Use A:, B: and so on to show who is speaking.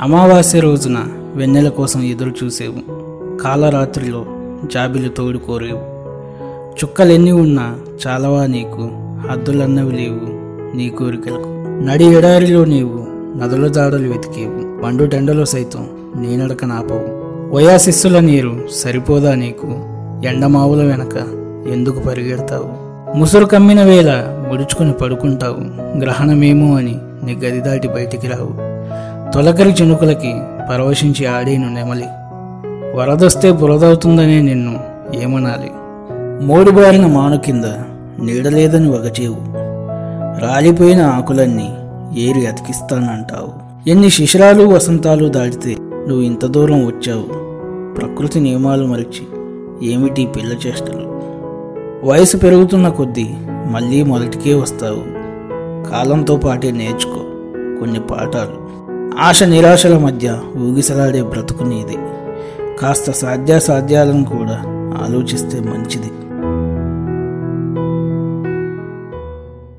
A: అమావాస్య రోజున వెన్నెల కోసం ఎదురు చూసేవు. కాలరాత్రిలో జాబిలు తోడు కోరేవు చుక్కలెన్ని ఉన్నా చాలవా నీకు హద్దులన్నవి లేవు నీ కోరికలకు. నడి ఎడారిలో నీవు నదుల దాడలు వెతికేవు. మండు టెండలో సైతం నేనడక నాపవు. వయాశిస్సుల నీరు సరిపోదా నీకు? ఎండమావుల వెనక ఎందుకు పరిగెడతావు? ముసురు కమ్మిన వేళ ముడుచుకుని పడుకుంటావు. గ్రహణమేమో అని నీ గది దాటి బయటికి రావు. తొలకరి చినుకులకి పరవశించి ఆడేను నెమలి వరదొస్తే బురదవుతుందనే నిన్ను ఏమనాలి? మోడుబారిన మాను కింద నీడలేదని వగచేవు. రాలిపోయిన ఆకులన్నీ ఏరి అతికిస్తానంటావు. ఎన్ని శిశిరాలు వసంతాలు దాటితే నువ్వు ఇంత దూరం వచ్చావు. ప్రకృతి నియమాలు మరిచి ఏమిటి పిల్ల చేష్టలు? వయసు పెరుగుతున్న కొద్దీ మళ్ళీ మొదటికే వస్తావు. కాలంతో పాటే నేర్చుకో కొన్ని పాఠాలు. ఆశ నిరాశల మధ్య ఊగిసలాడే బ్రతుకునేది. కాస్త సాధ్యాసాధ్యాలను కూడా ఆలోచిస్తే మంచిది.